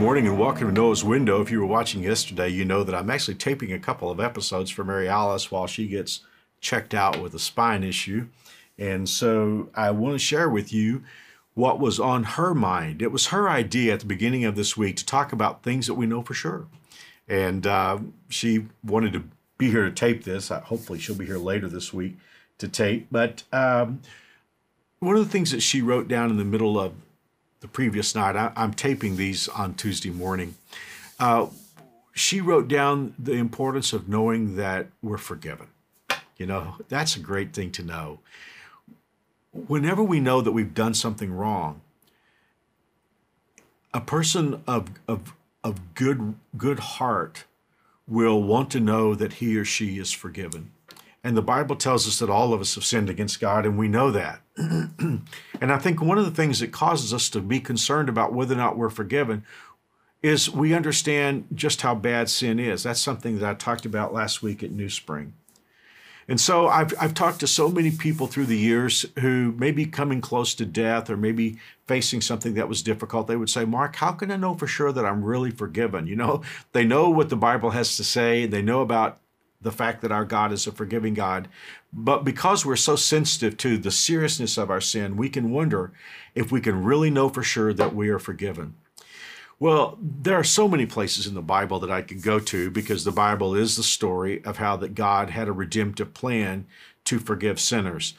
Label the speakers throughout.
Speaker 1: morning and welcome to Noah's Window. If you were watching yesterday, you know that I'm actually taping a couple of episodes for Mary Alice while she gets checked out with a spine issue. And so I want to share with you what was on her mind. It was her idea at the beginning of this week to talk about things that we know for sure. And uh, she wanted to be here to tape this. Hopefully, she'll be here later this week to tape. But um, one of the things that she wrote down in the middle of the previous night. I, am taping these on Tuesday morning. Uh, she wrote down the importance of knowing that we're forgiven. You know, that's a great thing to know. Whenever we know that we've done something wrong, a person of, of, of good, good heart will want to know that he or she is forgiven. And the Bible tells us that all of us have sinned against God, and we know that. and I think one of the things that causes us to be concerned about whether or not we're forgiven is we understand just how bad sin is. That's something that I talked about last week at New Spring. And so I've, I've talked to so many people through the years who may be coming close to death or maybe facing something that was difficult. They would say, Mark, how can I know for sure that I'm really forgiven? You know, they know what the Bible has to say, they know about the fact that our God is a forgiving God. But because we're so sensitive to the seriousness of our sin, we can wonder if we can really know for sure that we are forgiven. Well, there are so many places in the Bible that I could go to because the Bible is the story of how that God had a redemptive plan to forgive sinners.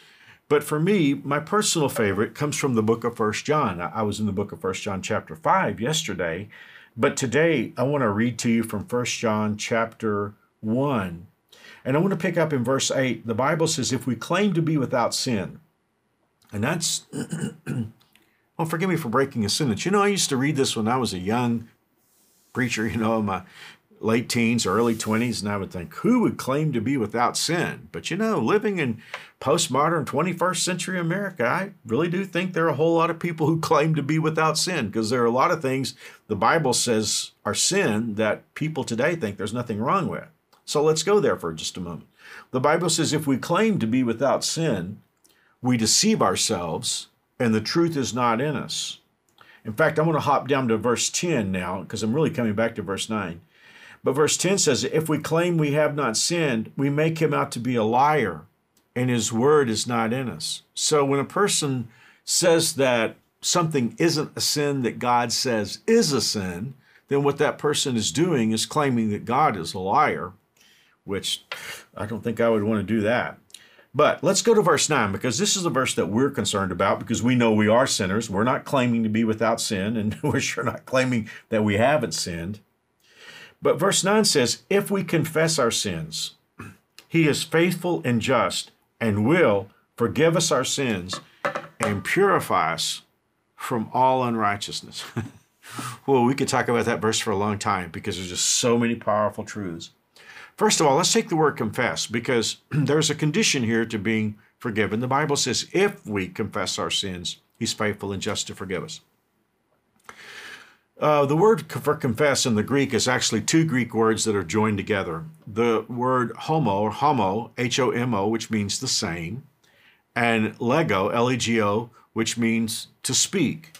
Speaker 1: But for me, my personal favorite comes from the book of First John. I was in the book of First John chapter 5 yesterday, but today I want to read to you from First John chapter 1 and I want to pick up in verse 8. The Bible says, if we claim to be without sin, and that's, well, forgive me for breaking a sentence. You know, I used to read this when I was a young preacher, you know, in my late teens or early 20s, and I would think, who would claim to be without sin? But you know, living in postmodern 21st century America, I really do think there are a whole lot of people who claim to be without sin because there are a lot of things the Bible says are sin that people today think there's nothing wrong with. So let's go there for just a moment. The Bible says if we claim to be without sin, we deceive ourselves and the truth is not in us. In fact, I'm going to hop down to verse 10 now because I'm really coming back to verse 9. But verse 10 says, If we claim we have not sinned, we make him out to be a liar, and his word is not in us. So when a person says that something isn't a sin that God says is a sin, then what that person is doing is claiming that God is a liar which I don't think I would want to do that. But let's go to verse 9 because this is the verse that we're concerned about because we know we are sinners. We're not claiming to be without sin, and we're sure not claiming that we haven't sinned. But verse 9 says, If we confess our sins, he is faithful and just and will forgive us our sins and purify us from all unrighteousness. well, we could talk about that verse for a long time because there's just so many powerful truths. First of all, let's take the word confess because there's a condition here to being forgiven. The Bible says, if we confess our sins, he's faithful and just to forgive us. Uh, the word for confess in the Greek is actually two Greek words that are joined together. The word homo or homo, H O M O, which means the same, and lego, L E G O, which means to speak.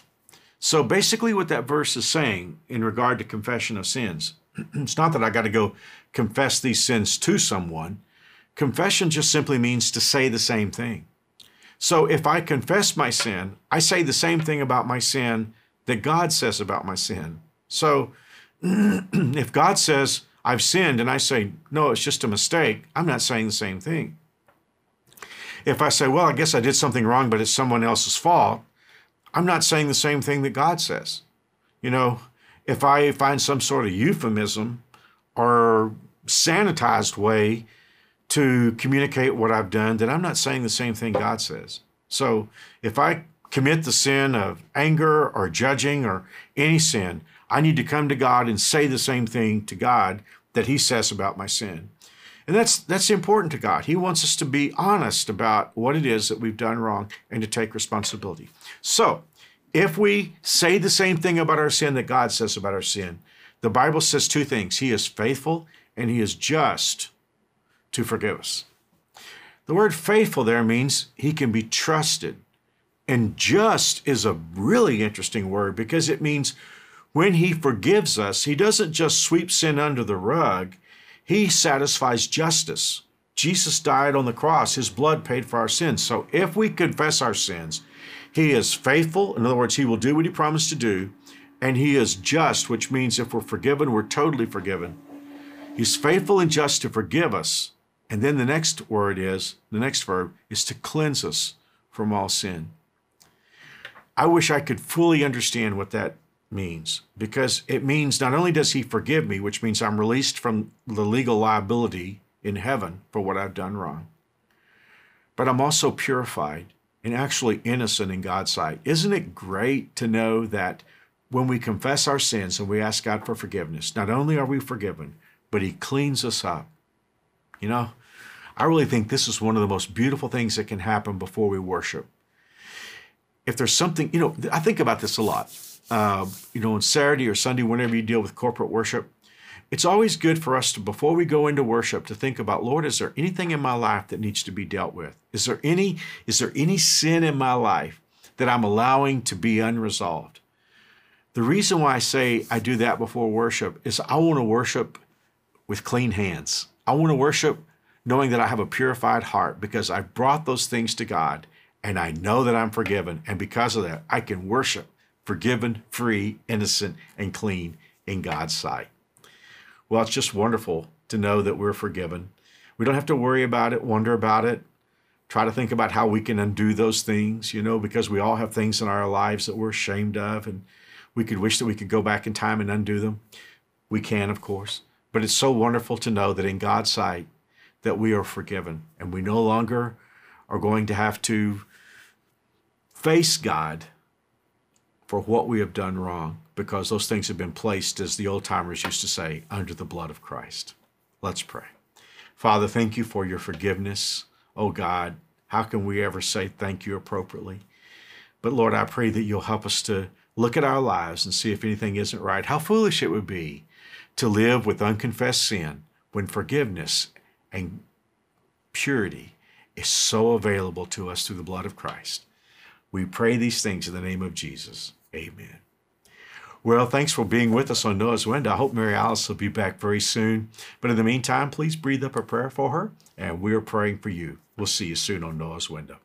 Speaker 1: So basically, what that verse is saying in regard to confession of sins, it's not that I got to go confess these sins to someone. Confession just simply means to say the same thing. So if I confess my sin, I say the same thing about my sin that God says about my sin. So if God says, I've sinned, and I say, no, it's just a mistake, I'm not saying the same thing. If I say, well, I guess I did something wrong, but it's someone else's fault, I'm not saying the same thing that God says. You know, if I find some sort of euphemism or sanitized way to communicate what I've done, then I'm not saying the same thing God says. So if I commit the sin of anger or judging or any sin, I need to come to God and say the same thing to God that He says about my sin. And that's that's important to God. He wants us to be honest about what it is that we've done wrong and to take responsibility. So, if we say the same thing about our sin that God says about our sin, the Bible says two things He is faithful and He is just to forgive us. The word faithful there means He can be trusted. And just is a really interesting word because it means when he forgives us, he doesn't just sweep sin under the rug, he satisfies justice. Jesus died on the cross, his blood paid for our sins. So if we confess our sins, he is faithful. In other words, he will do what he promised to do. And he is just, which means if we're forgiven, we're totally forgiven. He's faithful and just to forgive us. And then the next word is, the next verb is to cleanse us from all sin. I wish I could fully understand what that means because it means not only does he forgive me, which means I'm released from the legal liability in heaven for what I've done wrong, but I'm also purified and actually innocent in God's sight. Isn't it great to know that when we confess our sins and we ask God for forgiveness, not only are we forgiven, but he cleans us up. You know, I really think this is one of the most beautiful things that can happen before we worship. If there's something, you know, I think about this a lot uh, you know, on Saturday or Sunday, whenever you deal with corporate worship, it's always good for us to, before we go into worship, to think about, Lord, is there anything in my life that needs to be dealt with? Is there any, is there any sin in my life that I'm allowing to be unresolved? The reason why I say I do that before worship is I want to worship with clean hands. I want to worship knowing that I have a purified heart because I've brought those things to God and I know that I'm forgiven. And because of that, I can worship forgiven, free, innocent, and clean in God's sight. Well, it's just wonderful to know that we're forgiven. We don't have to worry about it, wonder about it, try to think about how we can undo those things, you know, because we all have things in our lives that we're ashamed of and we could wish that we could go back in time and undo them. We can, of course, but it's so wonderful to know that in God's sight that we are forgiven and we no longer are going to have to face God for what we have done wrong because those things have been placed, as the old timers used to say, under the blood of Christ. Let's pray. Father, thank you for your forgiveness. Oh God, how can we ever say thank you appropriately? But Lord, I pray that you'll help us to look at our lives and see if anything isn't right. How foolish it would be to live with unconfessed sin when forgiveness and purity is so available to us through the blood of Christ. We pray these things in the name of Jesus. Amen. Well, thanks for being with us on Noah's Window. I hope Mary Alice will be back very soon. But in the meantime, please breathe up a prayer for her, and we're praying for you. We'll see you soon on Noah's Window.